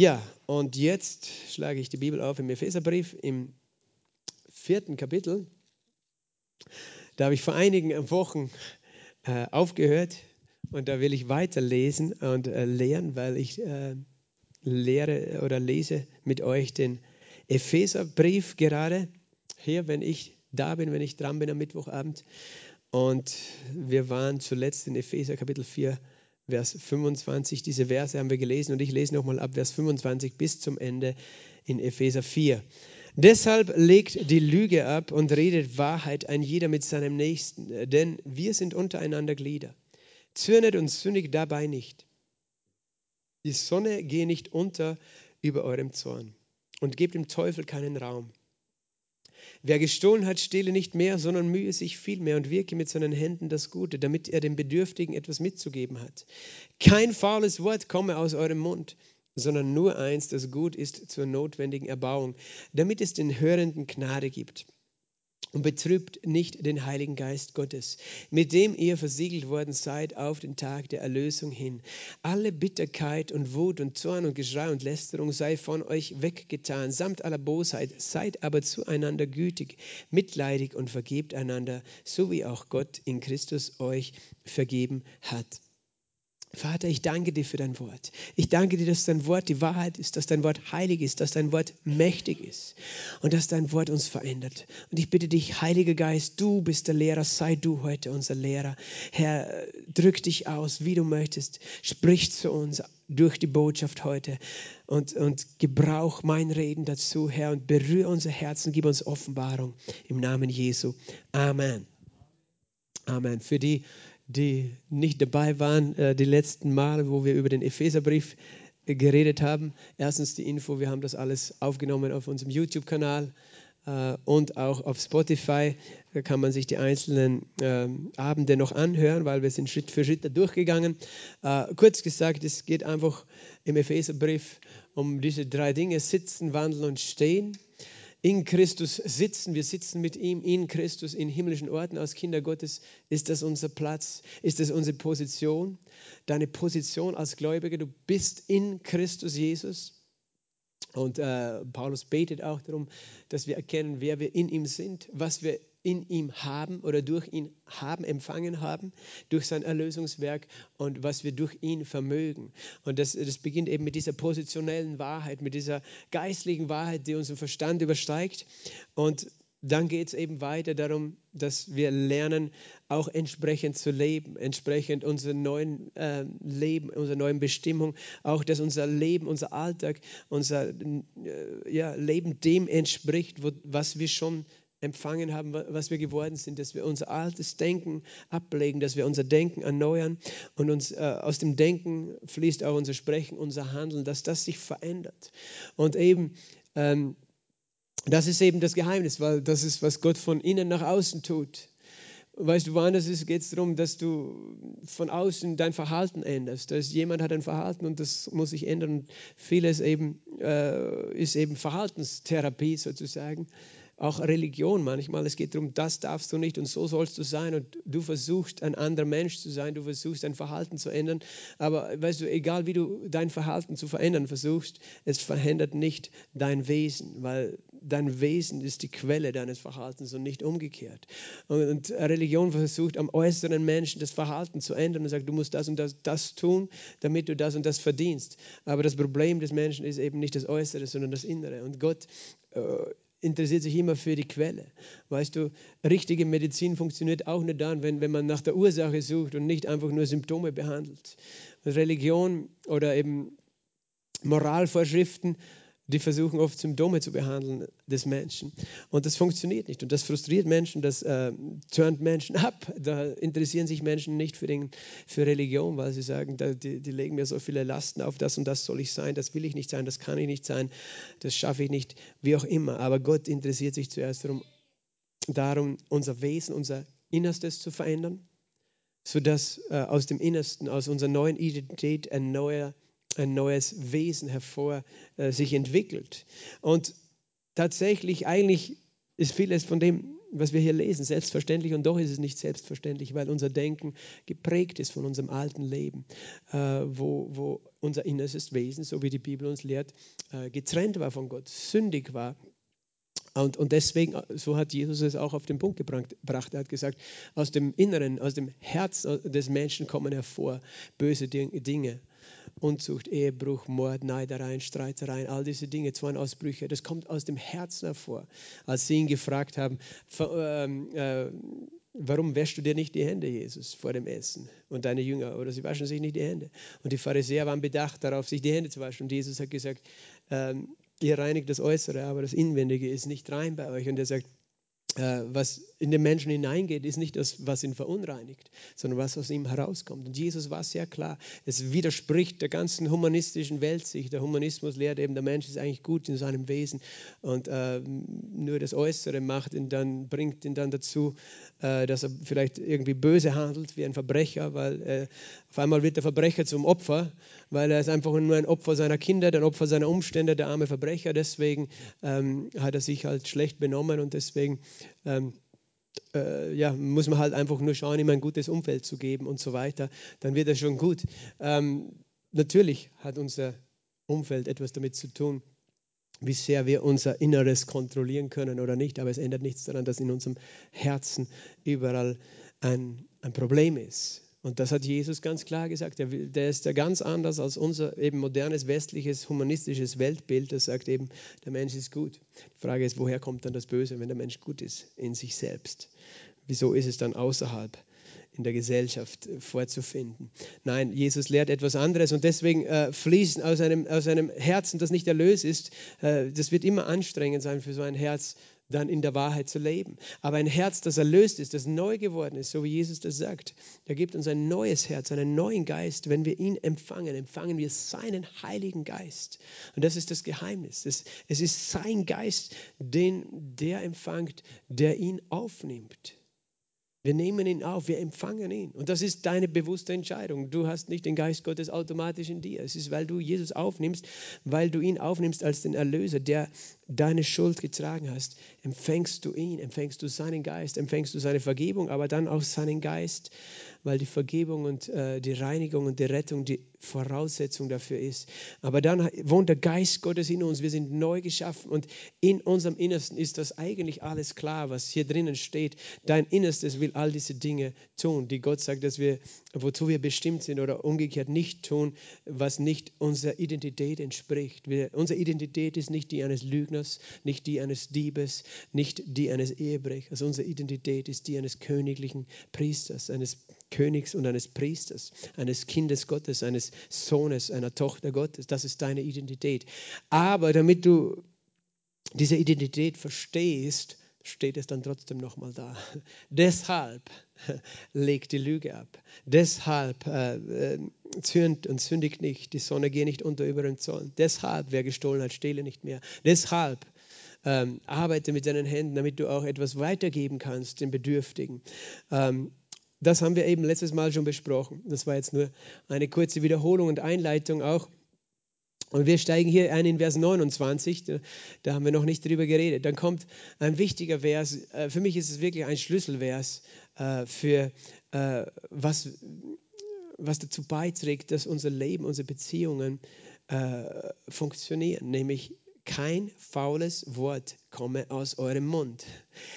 Ja, und jetzt schlage ich die Bibel auf im Epheserbrief im vierten Kapitel. Da habe ich vor einigen Wochen äh, aufgehört und da will ich weiterlesen und äh, lehren, weil ich äh, lehre oder lese mit euch den Epheserbrief gerade hier, wenn ich da bin, wenn ich dran bin am Mittwochabend. Und wir waren zuletzt in Epheser Kapitel 4 Vers 25. Diese Verse haben wir gelesen und ich lese nochmal ab Vers 25 bis zum Ende in Epheser 4. Deshalb legt die Lüge ab und redet Wahrheit ein jeder mit seinem Nächsten, denn wir sind untereinander Glieder. Zürnet und sündigt dabei nicht. Die Sonne gehe nicht unter über eurem Zorn und gebt dem Teufel keinen Raum. Wer gestohlen hat, stehle nicht mehr, sondern mühe sich viel mehr und wirke mit seinen Händen das Gute, damit er dem Bedürftigen etwas mitzugeben hat. Kein faules Wort komme aus eurem Mund, sondern nur eins, das gut ist zur notwendigen Erbauung, damit es den Hörenden Gnade gibt und betrübt nicht den Heiligen Geist Gottes, mit dem ihr versiegelt worden seid auf den Tag der Erlösung hin. Alle Bitterkeit und Wut und Zorn und Geschrei und Lästerung sei von euch weggetan, samt aller Bosheit. Seid aber zueinander gütig, mitleidig und vergebt einander, so wie auch Gott in Christus euch vergeben hat. Vater, ich danke dir für dein Wort. Ich danke dir, dass dein Wort die Wahrheit ist, dass dein Wort heilig ist, dass dein Wort mächtig ist und dass dein Wort uns verändert. Und ich bitte dich, Heiliger Geist, du bist der Lehrer, sei du heute unser Lehrer. Herr, drück dich aus, wie du möchtest. Sprich zu uns durch die Botschaft heute und, und gebrauch mein Reden dazu, Herr, und berühre unser Herzen, gib uns Offenbarung im Namen Jesu. Amen. Amen. Für die, die nicht dabei waren, äh, die letzten Male, wo wir über den Epheserbrief äh, geredet haben. Erstens die Info, wir haben das alles aufgenommen auf unserem YouTube-Kanal äh, und auch auf Spotify. Da kann man sich die einzelnen ähm, Abende noch anhören, weil wir sind Schritt für Schritt da durchgegangen. kurz gesagt, es geht einfach im Epheserbrief um diese drei Dinge, sitzen, wandeln und stehen in Christus sitzen. Wir sitzen mit ihm in Christus in himmlischen Orten als Kinder Gottes. Ist das unser Platz? Ist das unsere Position? Deine Position als Gläubiger, du bist in Christus Jesus. Und äh, Paulus betet auch darum, dass wir erkennen, wer wir in ihm sind, was wir in ihm haben oder durch ihn haben, empfangen haben, durch sein Erlösungswerk und was wir durch ihn vermögen. Und das, das beginnt eben mit dieser positionellen Wahrheit, mit dieser geistlichen Wahrheit, die unseren Verstand übersteigt. Und dann geht es eben weiter darum, dass wir lernen, auch entsprechend zu leben, entsprechend unserer neuen äh, Leben, unserer neuen Bestimmung, auch dass unser Leben, unser Alltag, unser äh, ja, Leben dem entspricht, wo, was wir schon empfangen haben, was wir geworden sind, dass wir unser altes Denken ablegen, dass wir unser Denken erneuern und uns äh, aus dem Denken fließt auch unser Sprechen, unser Handeln, dass das sich verändert. Und eben, ähm, das ist eben das Geheimnis, weil das ist, was Gott von innen nach außen tut. Weißt du, woanders geht es darum, dass du von außen dein Verhalten änderst. Dass jemand hat ein Verhalten und das muss sich ändern. Und vieles eben, äh, ist eben Verhaltenstherapie sozusagen auch Religion manchmal. Es geht darum, das darfst du nicht und so sollst du sein. Und du versuchst, ein anderer Mensch zu sein, du versuchst, dein Verhalten zu ändern. Aber weißt du, egal wie du dein Verhalten zu verändern versuchst, es verändert nicht dein Wesen, weil dein Wesen ist die Quelle deines Verhaltens und nicht umgekehrt. Und, Religion versucht, am äußeren Menschen das Verhalten zu ändern und sagt, du musst das und das, das tun, damit du das und das verdienst. Aber das Problem des Menschen ist eben nicht das Äußere, sondern das Innere. Und Gott äh, interessiert sich immer für die Quelle. Weißt du, richtige Medizin funktioniert auch nicht dann, wenn, wenn man nach der Ursache sucht und nicht einfach nur Symptome behandelt. Religion oder eben Moralvorschriften die versuchen oft Symptome zu behandeln des Menschen. Und das funktioniert nicht. Und das frustriert Menschen, das äh, turnt Menschen ab. Da interessieren sich Menschen nicht für, den, für Religion, weil sie sagen, da, die, die legen mir so viele Lasten auf, das und das soll ich sein, das will ich nicht sein, das kann ich nicht sein, das schaffe ich nicht, wie auch immer. Aber Gott interessiert sich zuerst darum, darum unser Wesen, unser Innerstes zu verändern, sodass äh, aus dem Innersten, aus unserer neuen Identität ein neuer ein neues Wesen hervor äh, sich entwickelt. Und tatsächlich, eigentlich ist vieles von dem was wir hier lesen, selbstverständlich und doch ist es nicht selbstverständlich, weil unser Denken geprägt ist von unserem alten Leben, äh, wo, wo unser innerstes Wesen, so wie die Bibel uns lehrt, äh, getrennt war von Gott, sündig war. Und, und deswegen, so hat Jesus es auch auf den Punkt gebracht. Er hat gesagt, aus dem Inneren, aus dem Herzen des Menschen kommen hervor böse Dinge. Unzucht, Ehebruch, Mord, Neidereien, Streitereien, all diese Dinge, Zornausbrüche, das kommt aus dem Herzen hervor. Als sie ihn gefragt haben, ähm, äh, warum wäschst du dir nicht die Hände, Jesus, vor dem Essen? Und deine Jünger, oder sie waschen sich nicht die Hände. Und die Pharisäer waren bedacht darauf, sich die Hände zu waschen. Und Jesus hat gesagt, ähm, ihr reinigt das Äußere, aber das Inwendige ist nicht rein bei euch. Und er sagt, was in den Menschen hineingeht, ist nicht das, was ihn verunreinigt, sondern was aus ihm herauskommt. Und Jesus war sehr klar. Es widerspricht der ganzen humanistischen Weltsicht. Der Humanismus lehrt eben, der Mensch ist eigentlich gut in seinem Wesen und äh, nur das Äußere macht ihn dann, bringt ihn dann dazu, äh, dass er vielleicht irgendwie böse handelt wie ein Verbrecher, weil äh, auf einmal wird der Verbrecher zum Opfer, weil er ist einfach nur ein Opfer seiner Kinder, ein Opfer seiner Umstände, der arme Verbrecher. Deswegen ähm, hat er sich halt schlecht benommen und deswegen ähm, äh, ja, muss man halt einfach nur schauen, ihm ein gutes Umfeld zu geben und so weiter. Dann wird er schon gut. Ähm, natürlich hat unser Umfeld etwas damit zu tun, wie sehr wir unser Inneres kontrollieren können oder nicht. Aber es ändert nichts daran, dass in unserem Herzen überall ein, ein Problem ist. Und das hat Jesus ganz klar gesagt. Der, ist ja ganz anders als unser eben modernes westliches humanistisches Weltbild. Das sagt eben, der Mensch ist gut. Die Frage ist, woher kommt dann das Böse, wenn der Mensch gut ist in sich selbst? Wieso ist es dann außerhalb in der Gesellschaft vorzufinden? Nein, Jesus lehrt etwas anderes und deswegen äh, fließen aus einem, aus einem Herzen, das nicht erlöst ist, äh, das wird immer anstrengend sein für so ein Herz, dann in der Wahrheit zu leben. Aber ein Herz, das erlöst ist, das neu geworden ist, so wie Jesus das sagt, der gibt uns ein neues Herz, einen neuen Geist. Wenn wir ihn empfangen, empfangen wir seinen Heiligen Geist. Und das ist das Geheimnis. Es, es ist sein Geist, den der empfängt, der ihn aufnimmt. Wir nehmen ihn auf, wir empfangen ihn. Und das ist deine bewusste Entscheidung. Du hast nicht den Geist Gottes automatisch in dir. Es ist, weil du Jesus aufnimmst, weil du ihn aufnimmst als den Erlöser, der deine Schuld getragen hast. Empfängst du ihn, empfängst du seinen Geist, empfängst du seine Vergebung, aber dann auch seinen Geist, weil die Vergebung und äh, die Reinigung und die Rettung die Voraussetzung dafür ist. Aber dann wohnt der Geist Gottes in uns. Wir sind neu geschaffen und in unserem Innersten ist das eigentlich alles klar, was hier drinnen steht. Dein Innerstes will all diese Dinge tun, die Gott sagt, dass wir, wozu wir bestimmt sind oder umgekehrt nicht tun, was nicht unserer Identität entspricht. Wir, unsere Identität ist nicht die eines Lügners, nicht die eines Diebes, nicht die eines Ehebrechers. Also unsere Identität ist die eines königlichen Priesters, eines Königs und eines Priesters, eines Kindes Gottes, eines Sohnes, einer Tochter Gottes. Das ist deine Identität. Aber damit du diese Identität verstehst, steht es dann trotzdem nochmal da. Deshalb leg die Lüge ab. Deshalb äh, zürnt und sündigt nicht. Die Sonne geht nicht unter über den Zorn. Deshalb, wer gestohlen hat, stehle nicht mehr. Deshalb ähm, arbeite mit deinen Händen, damit du auch etwas weitergeben kannst den Bedürftigen. Ähm, das haben wir eben letztes Mal schon besprochen. Das war jetzt nur eine kurze Wiederholung und Einleitung auch. Und wir steigen hier ein in Vers 29, da haben wir noch nicht drüber geredet. Dann kommt ein wichtiger Vers, äh, für mich ist es wirklich ein Schlüsselvers äh, für äh, was, was dazu beiträgt, dass unser Leben, unsere Beziehungen funktionieren, nämlich kein faules Wort komme aus eurem Mund,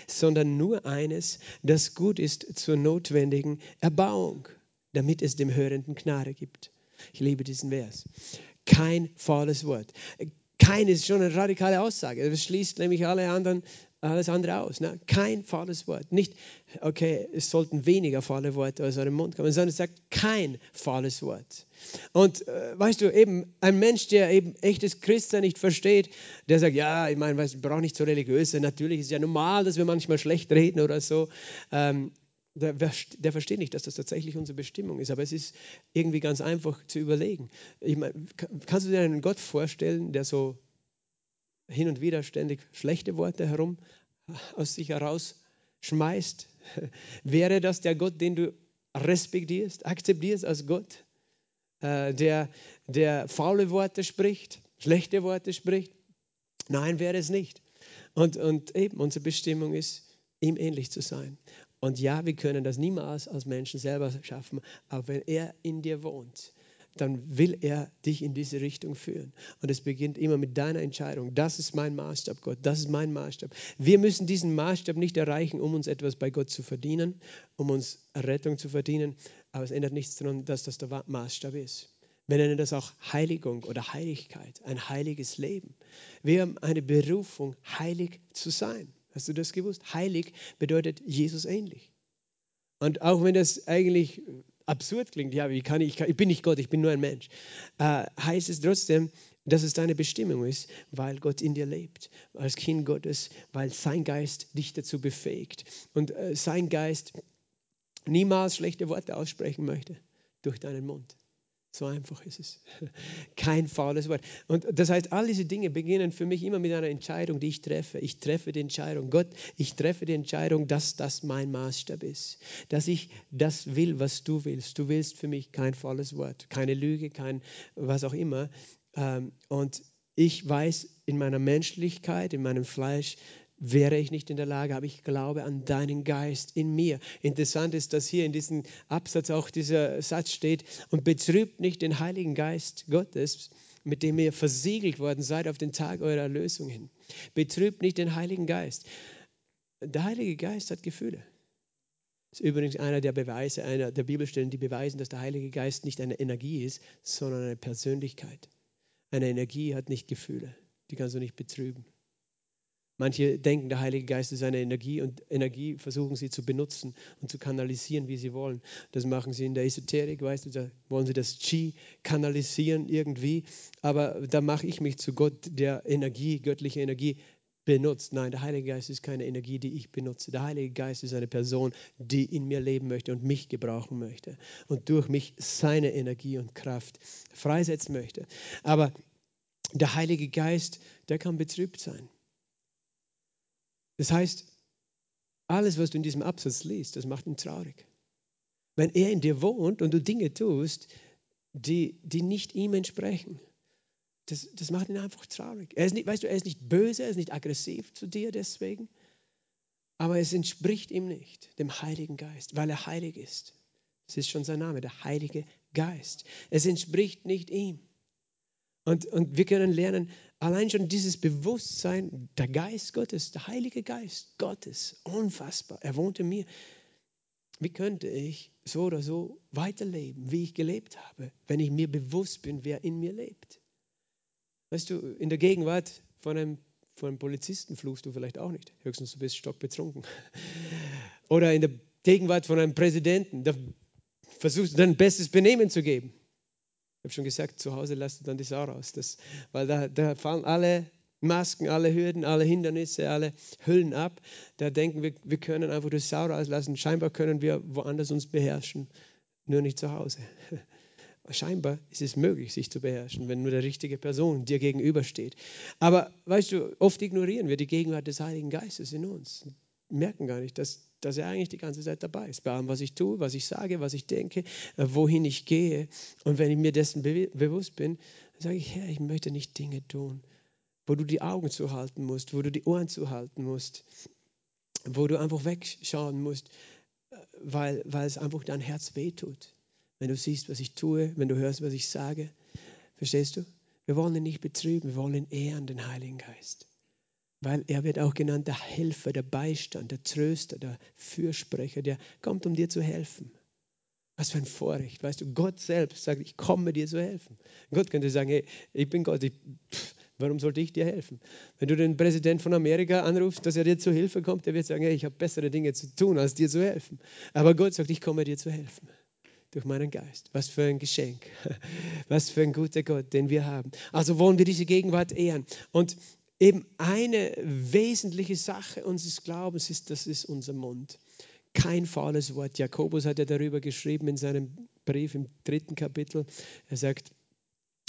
sondern nur eines, das gut ist zur notwendigen Erbauung, damit es dem Hörenden Gnade gibt. Ich liebe diesen Vers. Kein faules Wort. Kein ist schon eine radikale Aussage. Das schließt nämlich alle anderen alles andere aus. Ne? Kein faules Wort. Nicht, okay, es sollten weniger faule Worte aus eurem Mund kommen, sondern es sagt kein faules Wort. Und äh, weißt du, eben ein Mensch, der eben echtes Christsein nicht versteht, der sagt, ja, ich meine, ich brauche nicht so religiös sein. Natürlich ist es ja normal, dass wir manchmal schlecht reden oder so. Ähm, der, der, versteht nicht, dass das tatsächlich unsere Bestimmung ist. Aber es ist irgendwie ganz einfach zu überlegen. Ich meine, kannst du dir einen Gott vorstellen, der so hin und wieder ständig schlechte Worte herum aus sich heraus schmeißt, wäre das der Gott, den du respektierst, akzeptierst als Gott, äh, der, der faule Worte spricht, schlechte Worte spricht? Nein, wäre es nicht. Und, und eben, unsere Bestimmung ist ihm ähnlich zu sein. Und ja, wir können das niemals als Menschen selber schaffen, aber wenn er in dir wohnt, dann will er dich in diese Richtung führen. Und es beginnt immer mit deiner Entscheidung. Das ist mein Maßstab, Gott. Das ist mein Maßstab. Wir müssen diesen Maßstab nicht erreichen, um uns etwas bei Gott zu verdienen, um uns Rettung zu verdienen. Aber es ändert nichts daran, dass das der Maßstab ist. Wir nennen das auch Heiligung oder Heiligkeit, ein heiliges Leben. Wir haben eine Berufung, heilig zu sein. Hast du das gewusst? Heilig bedeutet Jesus ähnlich. Und auch wenn das eigentlich absurd klingt, ja, wie kann ich, ich bin nicht Gott, ich bin nur ein Mensch, äh, heißt es trotzdem, dass es deine Bestimmung ist, weil Gott in dir lebt, als Kind Gottes, weil sein Geist dich dazu befähigt und äh, sein Geist niemals schlechte Worte aussprechen möchte durch deinen Mund. So einfach ist es. Kein faules Wort. Und das heißt, all diese Dinge beginnen für mich immer mit einer Entscheidung, die ich treffe. Ich treffe die Entscheidung, Gott, ich treffe die Entscheidung, dass das mein Maßstab ist. Dass ich das will, was du willst. Du willst für mich kein faules Wort, keine Lüge, kein was auch immer. Ähm, und ich weiß in meiner Menschlichkeit, in meinem Fleisch, wäre ich nicht in der Lage, aber ich glaube an deinen Geist in mir. Interessant ist, dass hier in diesem Absatz auch dieser Satz steht, und betrübt nicht den Heiligen Geist Gottes, mit dem ihr versiegelt worden seid auf den Tag eurer Erlösung hin. Betrübt nicht den Heiligen Geist. Der Heilige Geist hat Gefühle. Das ist übrigens einer der Beweise, einer der Bibelstellen, die beweisen, dass der Heilige Geist nicht eine Energie ist, sondern eine Persönlichkeit. Eine Energie hat nicht Gefühle. Die kannst du nicht betrüben. Manche denken, der Heilige Geist ist eine Energie und Energie versuchen sie zu benutzen und zu kanalisieren, wie sie wollen. Das machen sie in der Esoterik, weißt du, da wollen sie das Chi kanalisieren irgendwie. Aber da mache ich mich zu Gott, der Energie, göttliche Energie benutzt. Nein, der Heilige Geist ist keine Energie, die ich benutze. Der Heilige Geist ist eine Person, die in mir leben möchte und mich gebrauchen möchte und durch mich seine Energie und Kraft freisetzen möchte. Aber der Heilige Geist, der kann betrübt sein. Das heißt, alles, was du in diesem Absatz liest, das macht ihn traurig. Wenn er in dir wohnt und du Dinge tust, die, die nicht ihm entsprechen, das, das macht ihn einfach traurig. Er ist nicht, weißt du, er ist nicht böse, er ist nicht aggressiv zu dir deswegen, aber es entspricht ihm nicht, dem Heiligen Geist, weil er heilig ist. Das ist schon sein Name, der Heilige Geist. Es entspricht nicht ihm. Und, und wir können lernen, allein schon dieses Bewusstsein, der Geist Gottes, der Heilige Geist Gottes, unfassbar, er wohnt in mir. Wie könnte ich so oder so weiterleben, wie ich gelebt habe, wenn ich mir bewusst bin, wer in mir lebt? Weißt du, in der Gegenwart von einem, von einem Polizisten fluchst du vielleicht auch nicht. Höchstens du bist stockbetrunken. Oder in der Gegenwart von einem Präsidenten, da versuchst du dein bestes Benehmen zu geben. Ich habe schon gesagt, zu Hause lasst du dann die Sau raus. Das, weil da, da fallen alle Masken, alle Hürden, alle Hindernisse, alle Hüllen ab. Da denken wir, wir können einfach die Sau rauslassen. Scheinbar können wir woanders uns beherrschen, nur nicht zu Hause. Scheinbar ist es möglich, sich zu beherrschen, wenn nur die richtige Person dir gegenübersteht. Aber weißt du, oft ignorieren wir die Gegenwart des Heiligen Geistes in uns. Merken gar nicht, dass dass er eigentlich die ganze Zeit dabei ist. Bei allem, was ich tue, was ich sage, was ich denke, äh, wohin ich gehe. Und wenn ich mir dessen be bewusst bin, sage ich, Herr, ich möchte nicht Dinge tun, wo du die Augen zuhalten musst, wo du die Ohren zuhalten musst, wo du einfach wegschauen musst, äh, weil, weil es einfach dein Herz wehtut. Wenn du siehst, was ich tue, wenn du hörst, was ich sage. Verstehst du? Wir wollen ihn nicht betrüben, wir wollen ehren, den Heiligen Geist weil er wird auch genannt der Helfer, der Beistand, der Tröster, der Fürsprecher, der kommt, um dir zu helfen. Was für ein Vorrecht, weißt du, Gott selbst sagt, ich komme dir zu helfen. Gott könnte sagen, hey, ich bin Gott, ich, pff, warum sollte ich dir helfen? Wenn du den Präsident von Amerika anrufst, dass er dir zu Hilfe kommt, der wird sagen, hey, ich habe bessere Dinge zu tun, als dir zu helfen. Aber Gott sagt, ich komme dir zu helfen durch meinen Geist. Was für ein Geschenk. Was für ein guter Gott, den wir haben. Also wollen wir diese Gegenwart ehren. Und eben eine wesentliche Sache unseres Glaubens ist, das ist unser Mund. Kein faules Wort. Jakobus hat ja darüber geschrieben in seinem Brief im dritten Kapitel. Er sagt,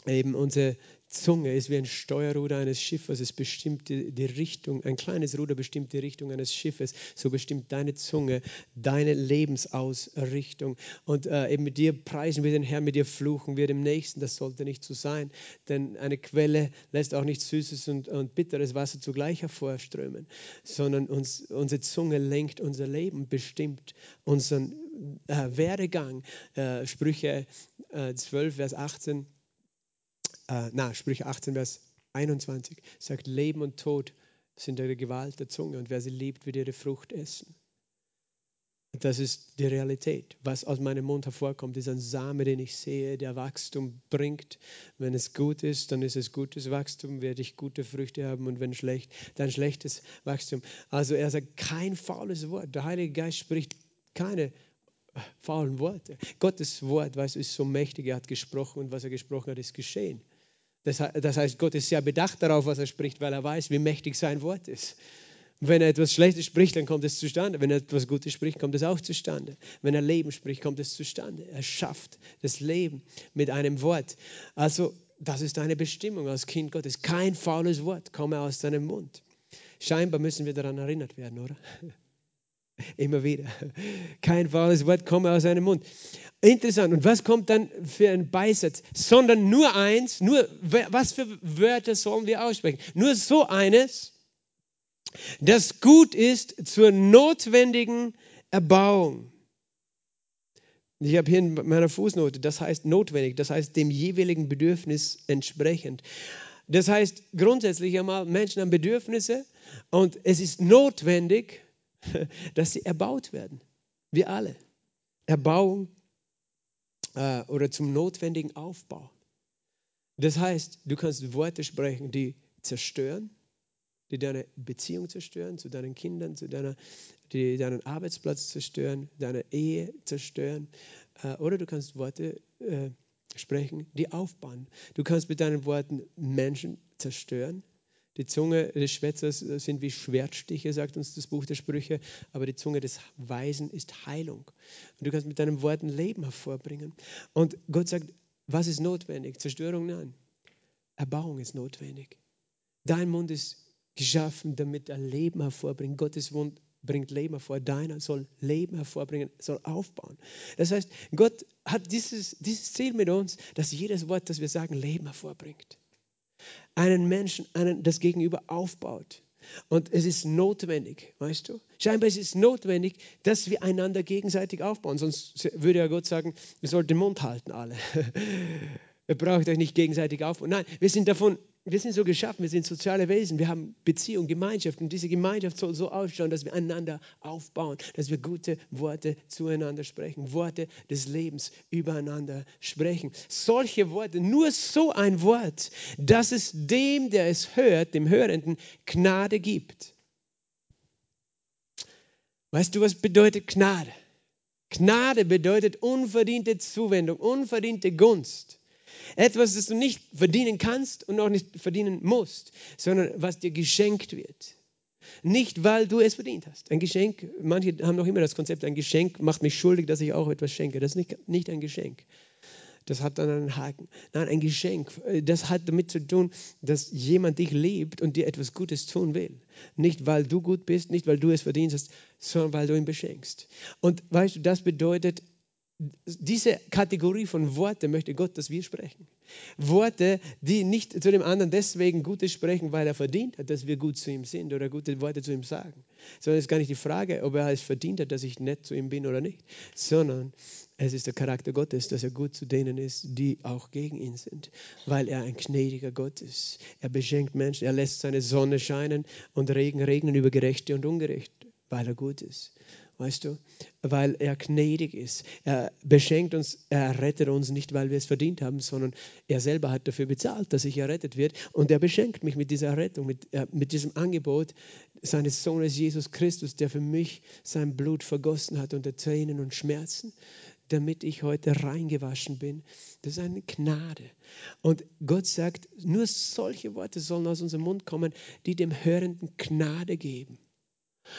eben unsere Zunge ist wie ein Steuerruder eines Schiffes. Es bestimmt die, die, Richtung, ein kleines Ruder bestimmt die Richtung eines Schiffes. So bestimmt deine Zunge deine Lebensausrichtung. Und äh, eben mit dir preisen wir den Herrn, mit dir fluchen wir dem Nächsten. Das sollte nicht so sein. Denn eine Quelle lässt auch nicht süßes und, und bitteres Wasser zugleich hervorströmen, sondern uns, unsere Zunge lenkt unser Leben, bestimmt unseren äh, Werdegang. Äh, Sprüche 12, äh, Vers 18 äh, na, Sprüche 18, Vers 21 sagt, Leben und Tod sind der Gewalt der Zunge und wer sie liebt, wird ihre Frucht essen. Das ist die Realität. Was aus meinem Mund hervorkommt, ist ein Same, den ich sehe, der Wachstum bringt. Wenn es gut ist, dann ist es gutes Wachstum, werde ich gute Früchte haben und wenn schlecht, dann schlechtes Wachstum. Also er sagt kein faules Wort. Der Heilige Geist spricht keine faulen Worte. Gottes Wort, weißt du, ist so mächtig, er hat gesprochen und was er gesprochen hat, ist geschehen. Das, heißt, Gott ist sehr bedacht darauf, was er spricht, weil er weiß, wie mächtig sein Wort ist. Wenn er etwas Schlechtes spricht, dann kommt es zustande. Wenn er etwas Gutes spricht, kommt es auch zustande. Wenn er Leben spricht, kommt es zustande. Er schafft das Leben mit einem Wort. Also, das ist eine Bestimmung als Kind Gottes. Kein faules Wort komme aus deinem Mund. Scheinbar müssen wir daran erinnert werden, oder? Immer wieder. Kein faules Wort komme aus seinem Mund. Interessant. Und was kommt dann für ein Beisatz? Sondern nur eins, nur was für Wörter sollen wir aussprechen? Nur so eines, das gut ist zur notwendigen Erbauung. Ich habe hier in meiner Fußnote, das heißt notwendig, das heißt dem jeweiligen Bedürfnis entsprechend. Das heißt grundsätzlich einmal, Menschen haben Bedürfnisse und es ist notwendig, dass sie erbaut werden. Wir alle. Erbauung äh, oder zum notwendigen Aufbau. Das heißt, du kannst Worte sprechen, die zerstören, die deine Beziehung zerstören zu deinen Kindern, zu deiner, die deinen Arbeitsplatz zerstören, deine Ehe zerstören. Äh, oder du kannst Worte äh, sprechen, die aufbauen. Du kannst mit deinen Worten Menschen zerstören die Zunge des Schwätzers sind wie Schwertstiche, sagt uns das Buch der Sprüche, aber die Zunge des Weisen ist Heilung. Und du kannst mit deinen Worten Leben hervorbringen. Und Gott sagt, was ist notwendig? Zerstörung? Nein. Erbauung ist notwendig. Dein Mund ist geschaffen, damit er Leben hervorbringt. Gottes Mund bringt Leben hervor. Deiner soll Leben hervorbringen, soll aufbauen. Das heißt, Gott hat dieses, dieses Ziel mit uns, dass jedes Wort, das wir sagen, Leben hervorbringt einen Menschen, einen, das Gegenüber aufbaut. Und es ist notwendig, weißt du? Scheinbar ist es notwendig, dass wir einander gegenseitig aufbauen. Sonst würde ja Gott sagen, wir sollten den Mund halten alle. Ihr braucht euch nicht gegenseitig aufbauen. Nein, wir sind davon wir sind so geschaffen, wir sind soziale Wesen, wir haben Beziehung, Gemeinschaft und diese Gemeinschaft soll so ausschauen, dass wir einander aufbauen, dass wir gute Worte zueinander sprechen, Worte des Lebens übereinander sprechen. Solche Worte, nur so ein Wort, dass es dem, der es hört, dem Hörenden, Gnade gibt. Weißt du, was bedeutet Gnade? Gnade bedeutet unverdiente Zuwendung, unverdiente Gunst. Etwas, das du nicht verdienen kannst und auch nicht verdienen musst, sondern was dir geschenkt wird. Nicht, weil du es verdient hast. Ein Geschenk, manche haben noch immer das Konzept, ein Geschenk macht mich schuldig, dass ich auch etwas schenke. Das ist nicht, nicht ein Geschenk. Das hat dann einen Haken. Nein, ein Geschenk, das hat damit zu tun, dass jemand dich liebt und dir etwas Gutes tun will. Nicht, weil du gut bist, nicht, weil du es verdient hast, sondern weil du ihn beschenkst. Und weißt du, das bedeutet, diese Kategorie von Worte möchte Gott, dass wir sprechen. Worte, die nicht zu dem anderen deswegen Gutes sprechen, weil er verdient hat, dass wir gut zu ihm sind oder gute Worte zu ihm sagen. Sondern es ist gar nicht die Frage, ob er es verdient hat, dass ich nett zu ihm bin oder nicht, sondern es ist der Charakter Gottes, dass er gut zu denen ist, die auch gegen ihn sind, weil er ein gnädiger Gott ist. Er beschenkt Menschen, er lässt seine Sonne scheinen und Regen regnen über Gerechte und Ungerechte, weil er gut ist weißt du, weil er gnädig ist. Er beschenkt uns, er rettet uns nicht, weil wir es verdient haben, sondern er selber hat dafür bezahlt, dass ich errettet werde. Und er beschenkt mich mit dieser Rettung, mit, äh, mit diesem Angebot seines Sohnes Jesus Christus, der für mich sein Blut vergossen hat unter Tränen und Schmerzen, damit ich heute reingewaschen bin. Das ist eine Gnade. Und Gott sagt, nur solche Worte sollen aus unserem Mund kommen, die dem Hörenden Gnade geben.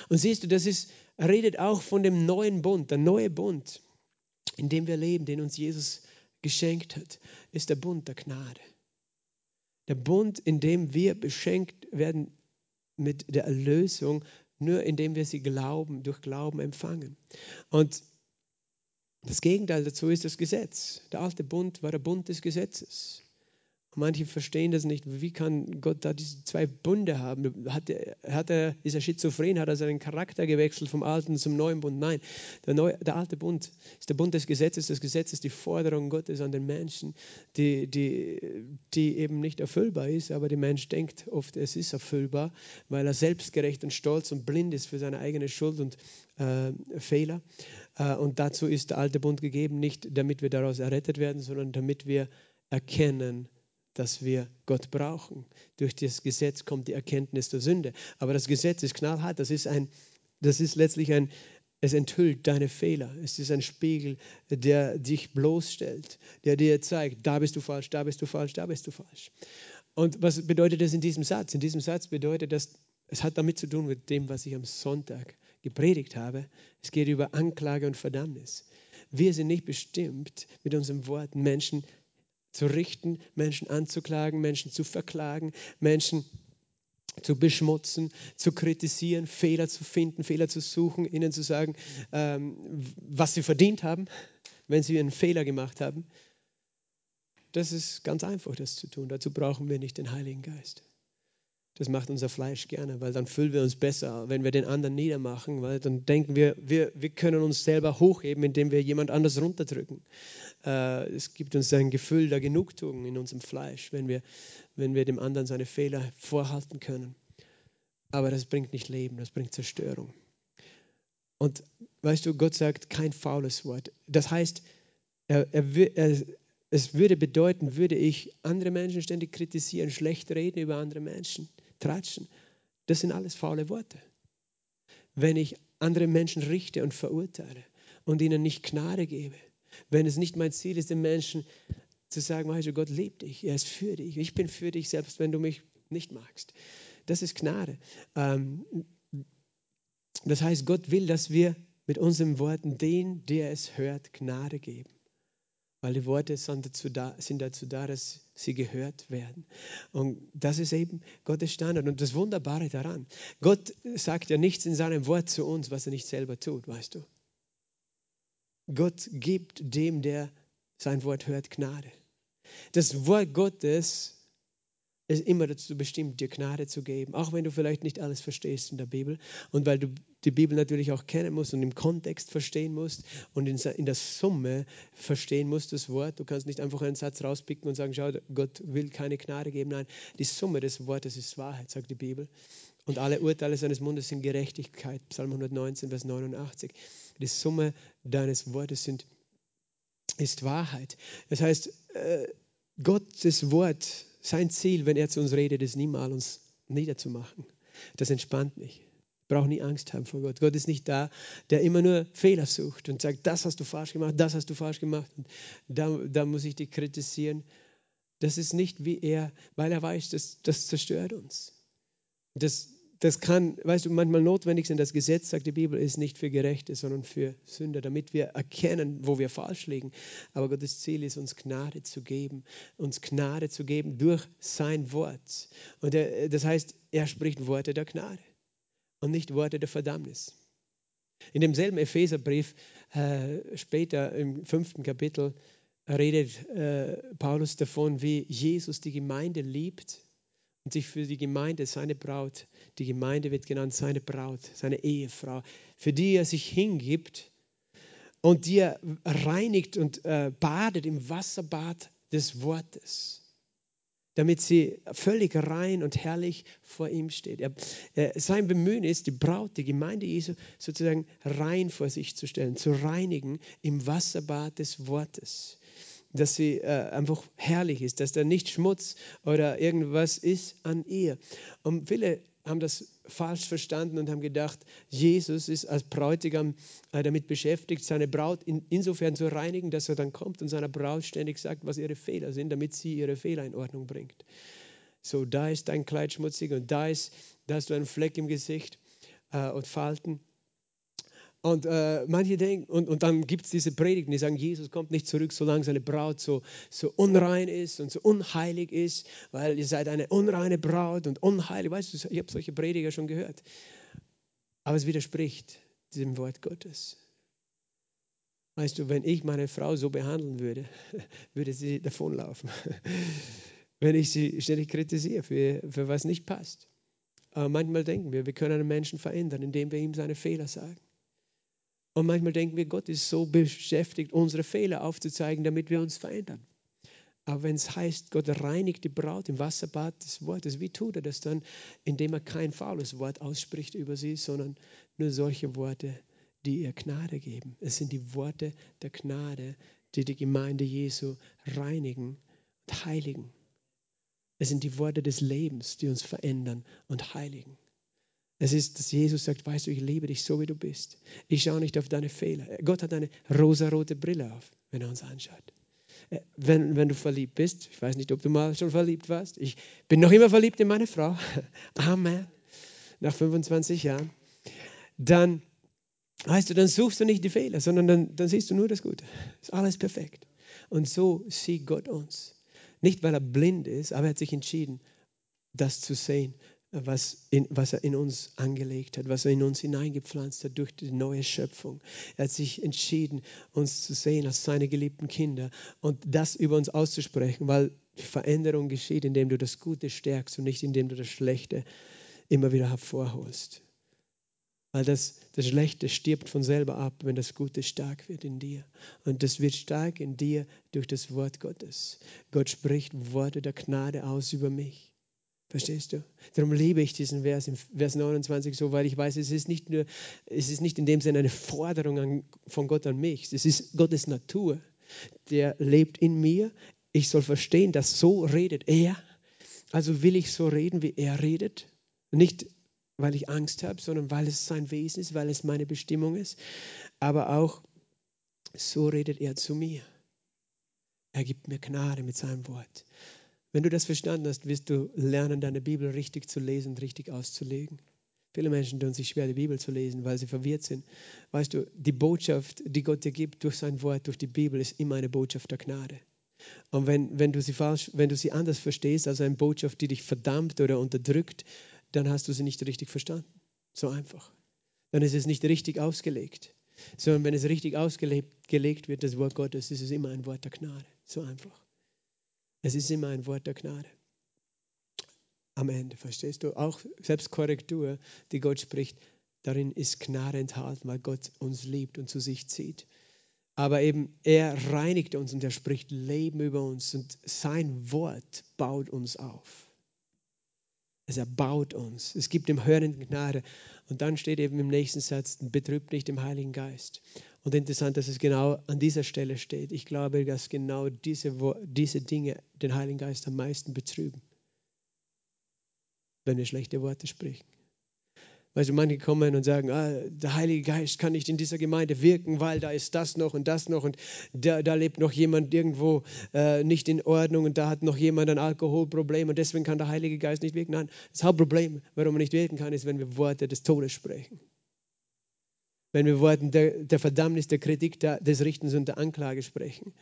Und siehst du, das ist, redet auch von dem neuen Bund. Der neue Bund, in dem wir leben, den uns Jesus geschenkt hat, ist der Bund der Gnade. Der Bund, in dem wir beschenkt werden mit der Erlösung, nur indem wir sie glauben, durch Glauben empfangen. Und das Gegenteil dazu ist das Gesetz. Der alte Bund war der Bund des Gesetzes. Manche verstehen das nicht. Wie kann Gott da diese zwei Bunde haben? Hat hat er, ist er schizophren? Hat er seinen Charakter gewechselt vom alten zum neuen Bund? Nein, der, neue, der alte Bund ist der Bund des Gesetzes. Das Gesetz ist die Forderung Gottes an den Menschen, die, die, die eben nicht erfüllbar ist. Aber der Mensch denkt oft, es ist erfüllbar, weil er selbstgerecht und stolz und blind ist für seine eigene Schuld und äh, Fehler. Äh, und dazu ist der alte Bund gegeben, nicht damit wir daraus errettet werden, sondern damit wir erkennen, dass wir Gott brauchen. Durch das Gesetz kommt die Erkenntnis der Sünde. Aber das Gesetz ist knallhart. Das ist, ein, das ist letztlich ein, es enthüllt deine Fehler. Es ist ein Spiegel, der dich bloßstellt, der dir zeigt, da bist du falsch, da bist du falsch, da bist du falsch. Und was bedeutet das in diesem Satz? In diesem Satz bedeutet das, es hat damit zu tun mit dem, was ich am Sonntag gepredigt habe. Es geht über Anklage und Verdammnis. Wir sind nicht bestimmt, mit unseren Worten Menschen zu richten, Menschen anzuklagen, Menschen zu verklagen, Menschen zu beschmutzen, zu kritisieren, Fehler zu finden, Fehler zu suchen, ihnen zu sagen, ähm, was sie verdient haben, wenn sie einen Fehler gemacht haben. Das ist ganz einfach, das zu tun. Dazu brauchen wir nicht den Heiligen Geist. Das macht unser Fleisch gerne, weil dann fühlen wir uns besser, wenn wir den anderen niedermachen, weil dann denken wir, wir, wir können uns selber hochheben, indem wir jemand anders runterdrücken. Äh, es gibt uns ein Gefühl der Genugtuung in unserem Fleisch, wenn wir, wenn wir dem anderen seine Fehler vorhalten können. Aber das bringt nicht Leben, das bringt Zerstörung. Und weißt du, Gott sagt kein faules Wort. Das heißt, er, er, er, es würde bedeuten, würde ich andere Menschen ständig kritisieren, schlecht reden über andere Menschen, tratschen. Das sind alles faule Worte. Wenn ich andere Menschen richte und verurteile und ihnen nicht Gnade gebe, wenn es nicht mein Ziel ist, den Menschen zu sagen, du, Gott liebt dich, er ist für dich, ich bin für dich, selbst wenn du mich nicht magst. Das ist Gnade. Ähm, das heißt, Gott will, dass wir mit unseren Worten den, der es hört, Gnade geben weil die Worte sind dazu, da, sind dazu da, dass sie gehört werden. Und das ist eben Gottes Standard. Und das Wunderbare daran, Gott sagt ja nichts in seinem Wort zu uns, was er nicht selber tut, weißt du. Gott gibt dem, der sein Wort hört, Gnade. Das Wort Gottes ist immer dazu bestimmt, dir Gnade zu geben, auch wenn du vielleicht nicht alles verstehst in der Bibel und weil du die Bibel natürlich auch kennen musst und im Kontext verstehen musst und in, der Summe verstehen musst das Wort. Du kannst nicht einfach einen Satz rauspicken und sagen, schau, Gott will keine Gnade geben. Nein, die Summe des Wortes ist Wahrheit, sagt die Bibel. Und alle Urteile seines Mundes sind Gerechtigkeit. Psalm 119, Vers 89. Die Summe deines Wortes sind, ist Wahrheit. Das heißt, äh, Gottes Wort sein Ziel, wenn er zu uns redet, ist niemals uns niederzumachen. Das entspannt mich. Ich brauche nie Angst haben vor Gott. Gott ist nicht da, der immer nur Fehler sucht und sagt, das hast du falsch gemacht, das hast du falsch gemacht. Und da, da muss ich dich kritisieren. Das ist nicht wie er, weil er weiß, dass das zerstört uns. Das, das kann, weißt du, manchmal notwendig sein. Das Gesetz, sagt die Bibel, ist nicht für Gerechte, sondern für Sünder, damit wir erkennen, wo wir falsch liegen. Aber Gottes Ziel ist, uns Gnade zu geben, uns Gnade zu geben durch sein Wort. Und er, das heißt, er spricht Worte der Gnade und nicht Worte der Verdammnis. In demselben Epheserbrief, äh, später im fünften Kapitel, redet äh, Paulus davon, wie Jesus die Gemeinde liebt und sich für die Gemeinde, seine Braut, die Gemeinde wird genannt seine Braut, seine Ehefrau, für die er sich hingibt und die er reinigt und äh, badet im Wasserbad des Wortes, damit sie völlig rein und herrlich vor ihm steht. Er, äh, sein Bemühen ist, die Braut, die Gemeinde Jesu sozusagen rein vor sich zu stellen, zu reinigen im Wasserbad des Wortes dass sie äh, einfach herrlich ist, dass da nicht Schmutz oder irgendwas ist an ihr. Und viele haben das falsch verstanden und haben gedacht, Jesus ist als Bräutigam äh, damit beschäftigt, seine Braut in, insofern zu reinigen, dass er dann kommt und seiner Braut ständig sagt, was ihre Fehler sind, damit sie ihre Fehler in Ordnung bringt. So, da ist dein Kleid schmutzig und da, ist, da hast du einen Fleck im Gesicht äh, und Falten. Und äh, manche denken, und, und dann gibt es diese Predigten, die sagen, Jesus kommt nicht zurück, solange seine Braut so, so unrein ist und so unheilig ist, weil ihr seid eine unreine Braut und unheilig. Weißt du, ich habe solche Prediger schon gehört. Aber es widerspricht diesem Wort Gottes. Weißt du, wenn ich meine Frau so behandeln würde, würde sie davonlaufen. wenn ich sie ständig kritisiere für, für was nicht passt. Aber manchmal denken wir, wir können einen Menschen verändern, indem wir ihm seine Fehler sagen. Und manchmal denken wir, Gott ist so beschäftigt, unsere Fehler aufzuzeigen, damit wir uns verändern. Aber wenn es heißt, Gott reinigt die Braut im Wasserbad des Wortes, wie tut er das dann? Indem er kein faules Wort ausspricht über sie, sondern nur solche Worte, die ihr Gnade geben. Es sind die Worte der Gnade, die die Gemeinde Jesu reinigen und heiligen. Es sind die Worte des Lebens, die uns verändern und heiligen. Es ist, dass Jesus sagt, weißt du, ich liebe dich so, wie du bist. Ich schaue nicht auf deine Fehler. Gott hat eine rosarote Brille auf, wenn er uns anschaut. Äh, wenn, wenn du verliebt bist, ich weiß nicht, ob du mal schon verliebt warst, ich bin noch immer verliebt in meine Frau. Amen. Nach 25 Jahren. Dann, weißt du, dann suchst du nicht die Fehler, sondern dann, dann siehst du nur das Gute. Ist alles perfekt. Und so sieht Gott uns. Nicht, weil er blind ist, aber er hat sich entschieden, das zu sehen, was, in, was er in uns angelegt hat, was er in uns hineingepflanzt hat durch die neue Schöpfung. Er hat sich entschieden, uns zu sehen als seine geliebten Kinder und das über uns auszusprechen, weil Veränderung geschieht, indem du das Gute stärkst und nicht indem du das Schlechte immer wieder hervorholst. Weil das, das Schlechte stirbt von selber ab, wenn das Gute stark wird in dir. Und das wird stark in dir durch das Wort Gottes. Gott spricht Worte der Gnade aus über mich. Verstehst du? Darum liebe ich diesen Vers, Vers 29 so, weil ich weiß, es ist nicht nur, es ist nicht in dem Sinne eine Forderung an, von Gott an mich. Es ist Gottes Natur. Der lebt in mir. Ich soll verstehen, dass so redet er. Also will ich so reden, wie er redet. Nicht weil ich Angst habe, sondern weil es sein Wesen ist, weil es meine Bestimmung ist. Aber auch so redet er zu mir. Er gibt mir Gnade mit seinem Wort. Wenn du das verstanden hast, wirst du lernen, deine Bibel richtig zu lesen und richtig auszulegen. Viele Menschen tun sich schwer, die Bibel zu lesen, weil sie verwirrt sind. Weißt du, die Botschaft, die Gott dir gibt durch sein Wort, durch die Bibel, ist immer eine Botschaft der Gnade. Und wenn, wenn, du sie falsch, wenn du sie anders verstehst, als eine Botschaft, die dich verdammt oder unterdrückt, dann hast du sie nicht richtig verstanden. So einfach. Dann ist es nicht richtig ausgelegt. Sondern wenn es richtig ausgelegt wird, das Wort Gottes, ist es immer ein Wort der Gnade. So einfach. Es ist immer ein Wort der Gnade. Am Ende, verstehst du? Auch Selbstkorrektur, die Gott spricht, darin ist Gnade enthalten, weil Gott uns liebt und zu sich zieht. Aber eben, er reinigt uns und er spricht Leben über uns und sein Wort baut uns auf. Es erbaut uns. Es gibt dem Hörenden Gnade. Und dann steht eben im nächsten Satz, betrübt nicht den Heiligen Geist. Und interessant, dass es genau an dieser Stelle steht. Ich glaube, dass genau diese, diese Dinge den Heiligen Geist am meisten betrüben, wenn wir schlechte Worte sprechen. Weißt du, manche kommen und sagen, ah, der Heilige Geist kann nicht in dieser Gemeinde wirken, weil da ist das noch und das noch und da, da lebt noch jemand irgendwo äh, nicht in Ordnung und da hat noch jemand ein Alkoholproblem und deswegen kann der Heilige Geist nicht wirken. Nein, das Hauptproblem, warum er nicht wirken kann, ist, wenn wir Worte des Todes sprechen. Wenn wir Worte der, der Verdammnis, der Kritik, der, des Richtens und der Anklage sprechen.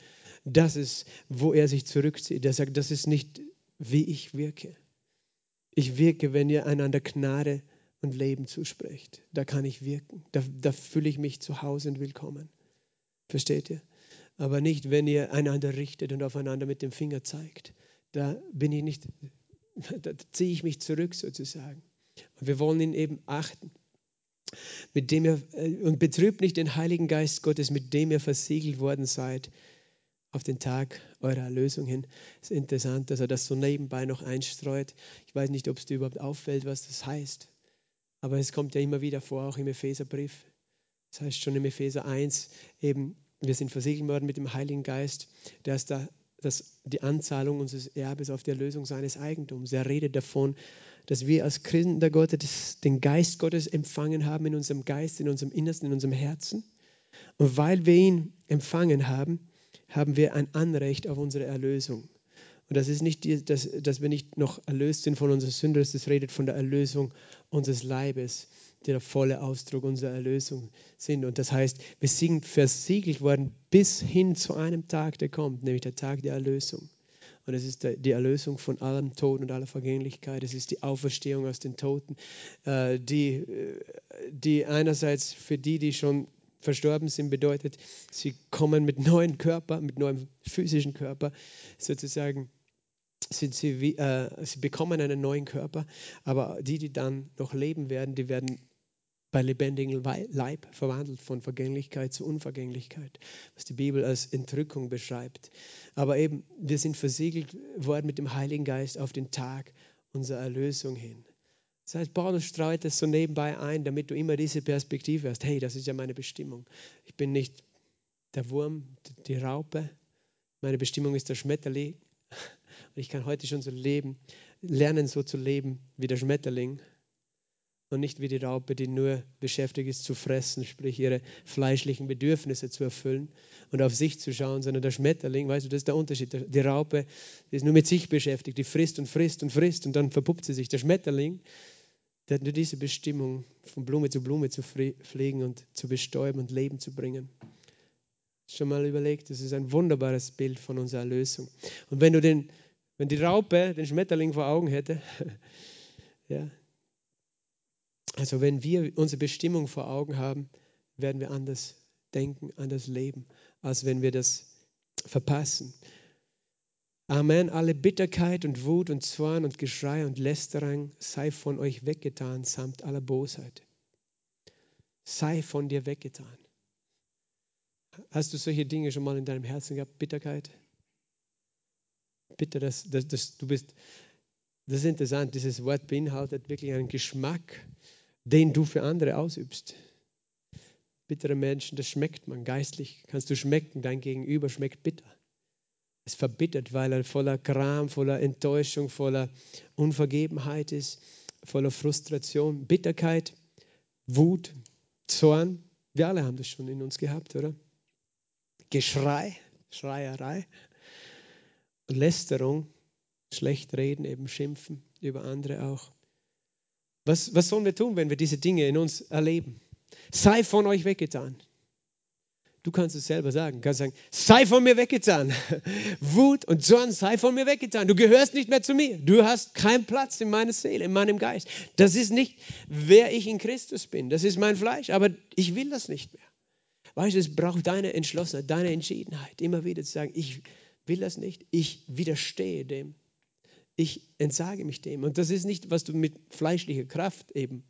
Das ist, wo er sich zurückzieht. Er sagt, das ist nicht, wie ich wirke. Ich wirke, wenn ihr einander Gnade und Leben zuspricht. Da kann ich wirken. Da, da fühle ich mich zu Hause und willkommen. Versteht ihr? Aber nicht, wenn ihr einander richtet und aufeinander mit dem Finger zeigt. Da bin ich nicht, da ziehe ich mich zurück sozusagen. Und wir wollen ihn eben achten. Mit dem ihr, äh, und betrübt nicht den Heiligen Geist Gottes, mit dem ihr versiegelt worden seid auf den Tag eurer Erlösung hin. Es ist interessant, dass er das so nebenbei noch einstreut. Ich weiß nicht, ob es dir überhaupt auffällt, was das heißt. Aber es kommt ja immer wieder vor, auch im Epheserbrief. Das heißt schon im Epheser 1, eben, wir sind versiegelt worden mit dem Heiligen Geist, der ist da das, die Anzahlung unseres Erbes auf die Erlösung seines Eigentums. Er redet davon, dass wir als Kinder Gottes den Geist Gottes empfangen haben in unserem Geist, in unserem Innersten, in unserem Herzen. Und weil wir ihn empfangen haben, haben wir ein Anrecht auf unsere Erlösung. Und das ist nicht, die, dass, dass wir nicht noch erlöst sind von unserer Sünde, das redet von der Erlösung unseres Leibes. der volle Ausdruck unserer Erlösung sind. Und das heißt, wir sind versiegelt worden bis hin zu einem Tag, der kommt, nämlich der Tag der Erlösung. Und es ist die Erlösung von allem Tod und aller Vergänglichkeit. Es ist die Auferstehung aus den Toten, äh, die, äh, die einerseits für die, die schon verstorben sind, bedeutet, sie kommen mit neuen Körper, mit neuem physischen Körper, sozusagen sind sie, wie, äh, sie bekommen einen neuen Körper, aber die, die dann noch leben werden, die werden bei lebendigem Leib verwandelt von Vergänglichkeit zu Unvergänglichkeit, was die Bibel als Entrückung beschreibt. Aber eben, wir sind versiegelt worden mit dem Heiligen Geist auf den Tag unserer Erlösung hin. Das heißt, Paulus streut es so nebenbei ein, damit du immer diese Perspektive hast. Hey, das ist ja meine Bestimmung. Ich bin nicht der Wurm, die Raupe. Meine Bestimmung ist der Schmetterling. Und ich kann heute schon so leben, lernen so zu leben wie der Schmetterling und nicht wie die Raupe, die nur beschäftigt ist zu fressen, sprich ihre fleischlichen Bedürfnisse zu erfüllen und auf sich zu schauen, sondern der Schmetterling, weißt du, das ist der Unterschied. Die Raupe die ist nur mit sich beschäftigt, die frisst und frisst und frisst und dann verpuppt sie sich. Der Schmetterling, der hat nur diese Bestimmung, von Blume zu Blume zu fliegen und zu bestäuben und Leben zu bringen. Schon mal überlegt, das ist ein wunderbares Bild von unserer Erlösung. Und wenn du den, wenn die Raupe den Schmetterling vor Augen hätte, ja, also wenn wir unsere Bestimmung vor Augen haben, werden wir anders denken, anders leben, als wenn wir das verpassen. Amen. Alle Bitterkeit und Wut und Zorn und Geschrei und Lästerung sei von euch weggetan, samt aller Bosheit. Sei von dir weggetan. Hast du solche Dinge schon mal in deinem Herzen gehabt? Bitterkeit? Bitte, dass, dass, dass du bist. Das ist interessant. Dieses Wort beinhaltet wirklich einen Geschmack den du für andere ausübst. Bittere Menschen, das schmeckt man geistlich. Kannst du schmecken, dein Gegenüber schmeckt bitter. Es verbittert, weil er voller Gram, voller Enttäuschung, voller Unvergebenheit ist, voller Frustration, Bitterkeit, Wut, Zorn. Wir alle haben das schon in uns gehabt, oder? Geschrei, Schreierei Lästerung, schlecht reden, eben schimpfen über andere auch. Was, was sollen wir tun, wenn wir diese Dinge in uns erleben? Sei von euch weggetan. Du kannst es selber sagen. Du kannst sagen, sei von mir weggetan. Wut und Zorn, sei von mir weggetan. Du gehörst nicht mehr zu mir. Du hast keinen Platz in meiner Seele, in meinem Geist. Das ist nicht, wer ich in Christus bin. Das ist mein Fleisch. Aber ich will das nicht mehr. Weißt du, es braucht deine Entschlossenheit, deine Entschiedenheit, immer wieder zu sagen, ich will das nicht. Ich widerstehe dem ich entsage mich dem. Und das ist nicht, was du mit fleischlicher Kraft eben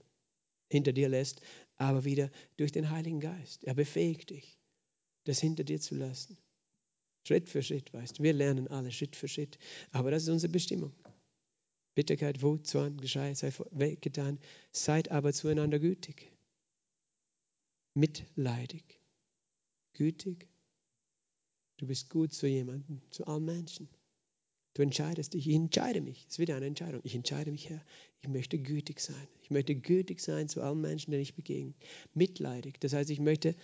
hinter dir lässt, aber wieder durch den Heiligen Geist. Er befähigt dich, das hinter dir zu lassen. Schritt für Schritt, weißt du. Wir lernen alle Schritt für Schritt. Aber das ist unsere Bestimmung. Bitterkeit, Wut, Zorn, Geschrei sei weggetan. Seid aber zueinander gütig, mitleidig, gütig. Du bist gut zu jemandem, zu allen Menschen. Du entscheidest dich, ich entscheide mich. Es ist wieder eine Entscheidung. Ich entscheide mich, Herr, ich möchte gütig sein. Ich möchte gütig sein zu allen Menschen, denen ich begegne. Mitleidig. Das heißt, ich möchte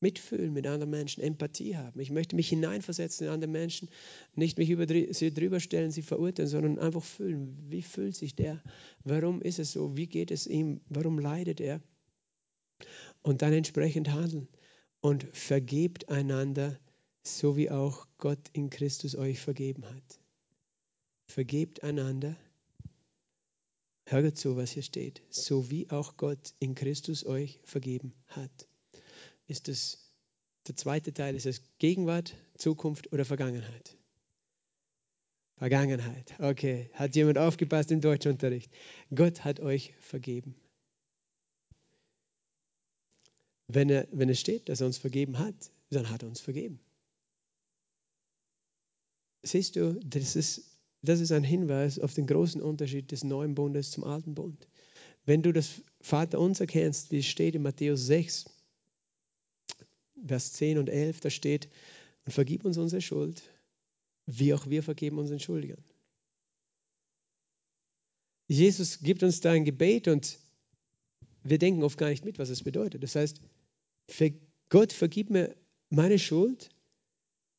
mitfühlen mit anderen Menschen, Empathie haben. Ich möchte mich hineinversetzen in andere Menschen, nicht mich über sie drüber stellen, sie verurteilen, sondern einfach fühlen. Wie fühlt sich der? Warum ist es so? Wie geht es ihm? Warum leidet er? Und dann entsprechend handeln. Und vergebt einander, so wie auch Gott in Christus euch vergeben hat. Vergebt einander. Hört zu, was hier steht. So wie auch Gott in Christus euch vergeben hat. Ist das der zweite Teil? Ist es Gegenwart, Zukunft oder Vergangenheit? Vergangenheit. Okay. Hat jemand aufgepasst im Deutschunterricht? Gott hat euch vergeben. Wenn, er, wenn es steht, dass er uns vergeben hat, dann hat er uns vergeben. Siehst du, das ist das ist ein Hinweis auf den großen Unterschied des neuen Bundes zum alten Bund. Wenn du das Vaterunser kennst, wie es steht in Matthäus 6, Vers 10 und 11, da steht, und vergib uns unsere Schuld, wie auch wir vergeben unseren Schuldigern. Jesus gibt uns da ein Gebet und wir denken oft gar nicht mit, was es bedeutet. Das heißt, Gott vergib mir meine Schuld,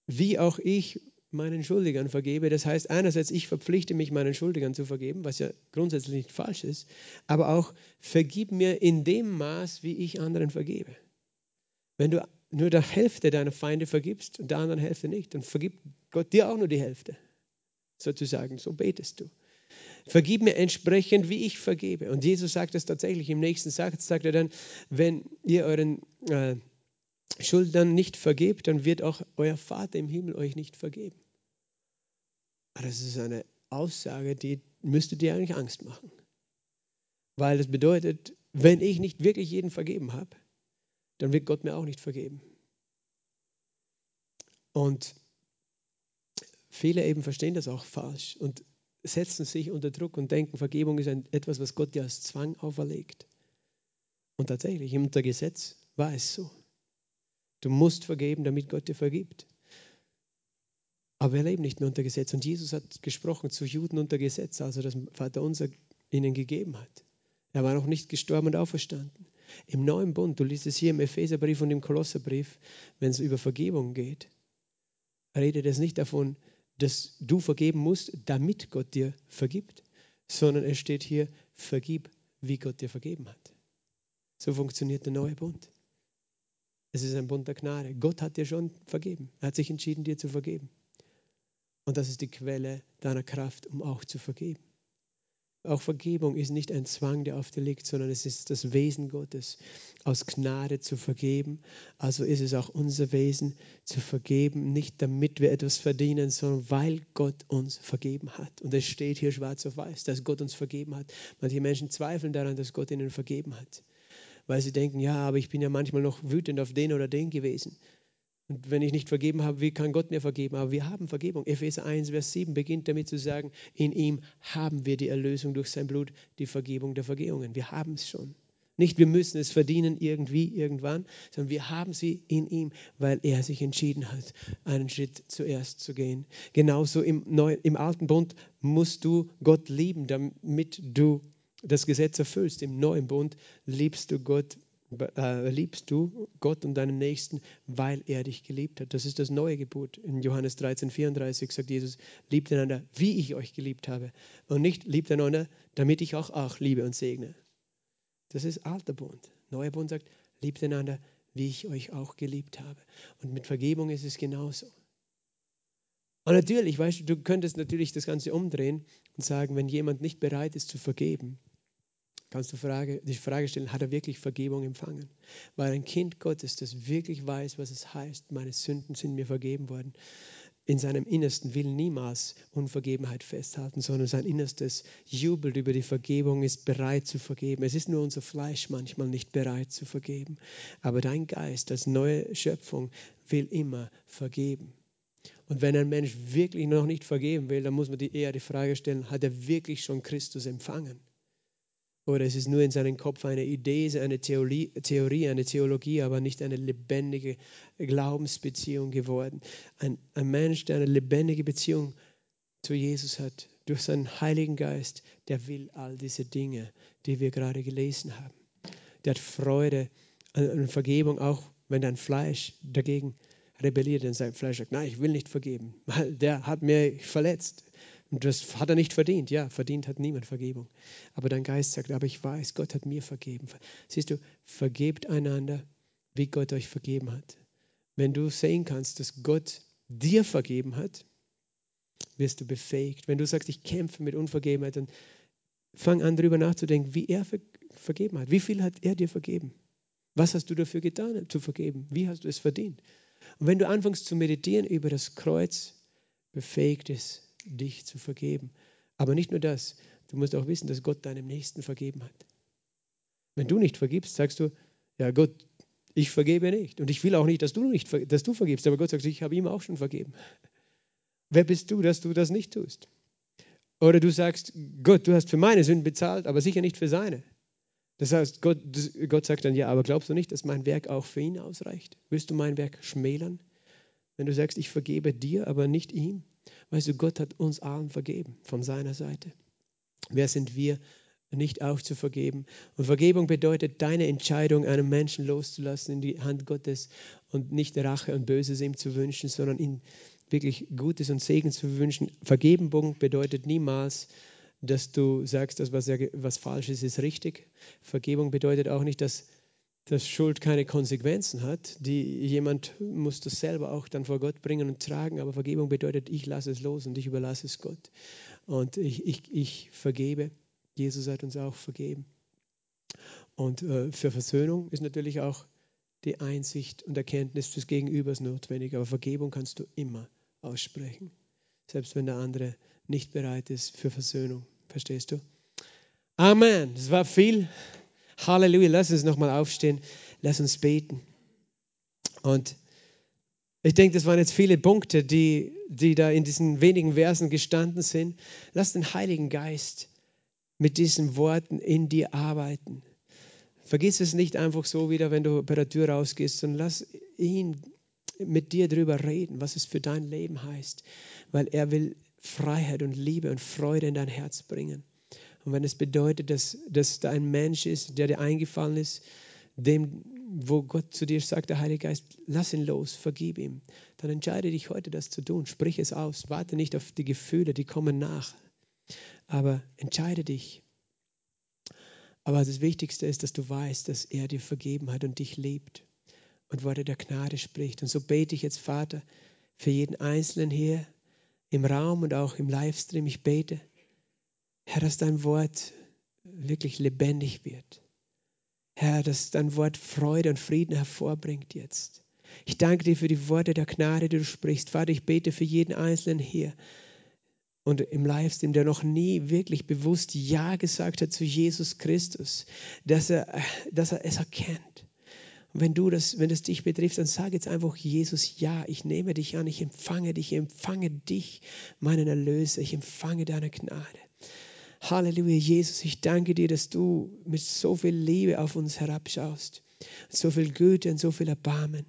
wie auch ich meinen Schuldigern vergebe. Das heißt, einerseits, ich verpflichte mich, meinen Schuldigern zu vergeben, was ja grundsätzlich nicht falsch ist, aber auch vergib mir in dem Maß, wie ich anderen vergebe. Wenn du nur der Hälfte deiner Feinde vergibst und der anderen Hälfte nicht, dann vergibt Gott dir auch nur die Hälfte. Sozusagen, so betest du. Vergib mir entsprechend, wie ich vergebe. Und Jesus sagt es tatsächlich im nächsten Satz, sagt er dann, wenn ihr euren äh, Schuldern nicht vergebt, dann wird auch euer Vater im Himmel euch nicht vergeben. Aber das ist eine Aussage, die müsste dir eigentlich Angst machen. Weil das bedeutet, wenn ich nicht wirklich jeden vergeben habe, dann wird Gott mir auch nicht vergeben. Und viele eben verstehen das auch falsch und setzen sich unter Druck und denken, Vergebung ist ein, etwas, was Gott dir als Zwang auferlegt. Und tatsächlich, unter Gesetz war es so. Du musst vergeben, damit Gott dir vergibt. Aber wir leben nicht mehr unter Gesetz. Und Jesus hat gesprochen zu Juden unter Gesetz, also das Vater unser ihnen gegeben hat. Er war noch nicht gestorben und auferstanden. Im neuen Bund, du liest es hier im Epheserbrief und im Kolosserbrief, wenn es über Vergebung geht, redet es nicht davon, dass du vergeben musst, damit Gott dir vergibt, sondern es steht hier, vergib, wie Gott dir vergeben hat. So funktioniert der neue Bund. Es ist ein Bund der Gnade. Gott hat dir schon vergeben. Er hat sich entschieden, dir zu vergeben. Und das ist die Quelle deiner Kraft, um auch zu vergeben. Auch Vergebung ist nicht ein Zwang, der auf dir liegt, sondern es ist das Wesen Gottes, aus Gnade zu vergeben. Also ist es auch unser Wesen zu vergeben, nicht damit wir etwas verdienen, sondern weil Gott uns vergeben hat. Und es steht hier schwarz auf weiß, dass Gott uns vergeben hat. Manche Menschen zweifeln daran, dass Gott ihnen vergeben hat, weil sie denken, ja, aber ich bin ja manchmal noch wütend auf den oder den gewesen. Und wenn ich nicht vergeben habe, wie kann Gott mir vergeben? Aber wir haben Vergebung. Epheser 1, Vers 7 beginnt damit zu sagen, in ihm haben wir die Erlösung durch sein Blut, die Vergebung der Vergehungen. Wir haben es schon. Nicht, wir müssen es verdienen irgendwie, irgendwann, sondern wir haben sie in ihm, weil er sich entschieden hat, einen Schritt zuerst zu gehen. Genauso im, Neu im Alten Bund musst du Gott lieben, damit du das Gesetz erfüllst. Im Neuen Bund liebst du Gott, äh, liebst du Gott und deinen Nächsten, weil er dich geliebt hat. Das ist das neue Gebot. In Johannes 13, 34 sagt Jesus, liebt einander, wie ich euch geliebt habe. Und nicht liebt einander, damit ich auch, auch liebe und segne. Das ist alter Bund. Neuer Bund sagt, liebt einander, wie ich euch auch geliebt habe. Und mit Vergebung ist es genauso. Und natürlich, weißt du, du könntest natürlich das Ganze umdrehen und sagen, wenn jemand nicht bereit ist zu vergeben, kannst du Frage, die Frage stellen, hat er wirklich Vergebung empfangen? Weil ein Kind Gottes, das wirklich weiß, was es heißt, meine Sünden sind mir vergeben worden, in seinem Innersten will niemals Unvergebenheit festhalten, sondern sein Innerstes jubelt über die Vergebung, ist bereit zu vergeben. Es ist nur unser Fleisch manchmal nicht bereit zu vergeben. Aber dein Geist als neue Schöpfung will immer vergeben. Und wenn ein Mensch wirklich noch nicht vergeben will, dann muss man eher die Frage stellen, hat er wirklich schon Christus empfangen? Oder es ist nur in seinem Kopf eine Idee, eine Theorie, eine Theologie, aber nicht eine lebendige Glaubensbeziehung geworden. Ein, ein Mensch, der eine lebendige Beziehung zu Jesus hat, durch seinen Heiligen Geist, der will all diese Dinge, die wir gerade gelesen haben. Der hat Freude an Vergebung, auch wenn dein Fleisch dagegen rebelliert und sein Fleisch sagt, nein, ich will nicht vergeben, weil der hat mir verletzt. Und das hat er nicht verdient. Ja, verdient hat niemand Vergebung. Aber dein Geist sagt, aber ich weiß, Gott hat mir vergeben. Siehst du, vergebt einander, wie Gott euch vergeben hat. Wenn du sehen kannst, dass Gott dir vergeben hat, wirst du befähigt. Wenn du sagst, ich kämpfe mit Unvergebenheit, dann fang an, darüber nachzudenken, wie er vergeben hat. Wie viel hat er dir vergeben? Was hast du dafür getan, zu vergeben? Wie hast du es verdient? Und wenn du anfängst zu meditieren über das Kreuz, befähigt es dich zu vergeben. Aber nicht nur das, du musst auch wissen, dass Gott deinem Nächsten vergeben hat. Wenn du nicht vergibst, sagst du, ja Gott, ich vergebe nicht. Und ich will auch nicht, dass du, nicht, dass du vergibst. Aber Gott sagt, ich habe ihm auch schon vergeben. Wer bist du, dass du das nicht tust? Oder du sagst, Gott, du hast für meine Sünden bezahlt, aber sicher nicht für seine. Das heißt, Gott, Gott sagt dann, ja, aber glaubst du nicht, dass mein Werk auch für ihn ausreicht? Willst du mein Werk schmälern? Wenn du sagst, ich vergebe dir, aber nicht ihm? Weißt du, Gott hat uns allen vergeben von seiner Seite. Wer sind wir, nicht auch zu vergeben? Und Vergebung bedeutet deine Entscheidung, einen Menschen loszulassen in die Hand Gottes und nicht Rache und Böses ihm zu wünschen, sondern ihn wirklich Gutes und Segen zu wünschen. Vergebung bedeutet niemals, dass du sagst, dass was, was falsch ist, ist richtig. Vergebung bedeutet auch nicht, dass, dass Schuld keine Konsequenzen hat. Die, jemand muss das selber auch dann vor Gott bringen und tragen. Aber Vergebung bedeutet, ich lasse es los und ich überlasse es Gott. Und ich, ich, ich vergebe. Jesus hat uns auch vergeben. Und äh, für Versöhnung ist natürlich auch die Einsicht und Erkenntnis des Gegenübers notwendig. Aber Vergebung kannst du immer aussprechen, selbst wenn der andere nicht bereit ist für Versöhnung. Verstehst du? Amen. Es war viel. Halleluja. Lass uns nochmal aufstehen. Lass uns beten. Und ich denke, das waren jetzt viele Punkte, die, die da in diesen wenigen Versen gestanden sind. Lass den Heiligen Geist mit diesen Worten in dir arbeiten. Vergiss es nicht einfach so wieder, wenn du bei der Tür rausgehst, sondern lass ihn mit dir darüber reden, was es für dein Leben heißt, weil er will Freiheit und Liebe und Freude in dein Herz bringen. Und wenn es bedeutet, dass, dass da ein Mensch ist, der dir eingefallen ist, dem, wo Gott zu dir sagt, der Heilige Geist, lass ihn los, vergib ihm, dann entscheide dich heute, das zu tun. Sprich es aus. Warte nicht auf die Gefühle, die kommen nach. Aber entscheide dich. Aber das Wichtigste ist, dass du weißt, dass er dir vergeben hat und dich liebt und Worte der Gnade spricht. Und so bete ich jetzt, Vater, für jeden Einzelnen hier im Raum und auch im Livestream. Ich bete, Herr, dass dein Wort wirklich lebendig wird. Herr, dass dein Wort Freude und Frieden hervorbringt jetzt. Ich danke dir für die Worte der Gnade, die du sprichst. Vater, ich bete für jeden Einzelnen hier und im Livestream, der noch nie wirklich bewusst Ja gesagt hat zu Jesus Christus, dass er, dass er es erkennt. Und wenn du das, wenn es dich betrifft, dann sag jetzt einfach Jesus, ja, ich nehme dich an, ich empfange dich, ich empfange dich, meinen Erlöser, ich empfange deine Gnade. Halleluja, Jesus, ich danke dir, dass du mit so viel Liebe auf uns herabschaust, so viel Güte und so viel Erbarmen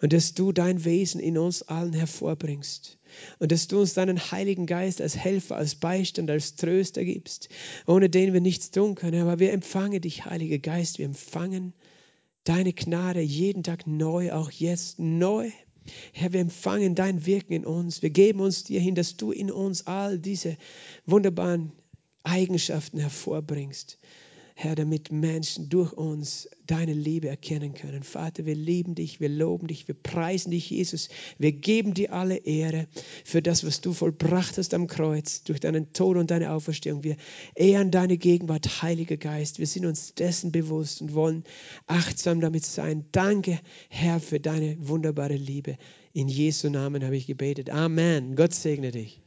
und dass du dein Wesen in uns allen hervorbringst und dass du uns deinen Heiligen Geist als Helfer, als Beistand, als Tröster gibst, ohne den wir nichts tun können. Aber wir empfangen dich, Heiliger Geist, wir empfangen deine Gnade jeden Tag neu, auch jetzt neu. Herr, wir empfangen dein Wirken in uns. Wir geben uns dir hin, dass du in uns all diese wunderbaren Eigenschaften hervorbringst. Herr, damit Menschen durch uns deine Liebe erkennen können. Vater, wir lieben dich, wir loben dich, wir preisen dich, Jesus. Wir geben dir alle Ehre für das, was du vollbracht hast am Kreuz, durch deinen Tod und deine Auferstehung. Wir ehren deine Gegenwart, Heiliger Geist. Wir sind uns dessen bewusst und wollen achtsam damit sein. Danke, Herr, für deine wunderbare Liebe. In Jesu Namen habe ich gebetet. Amen. Gott segne dich.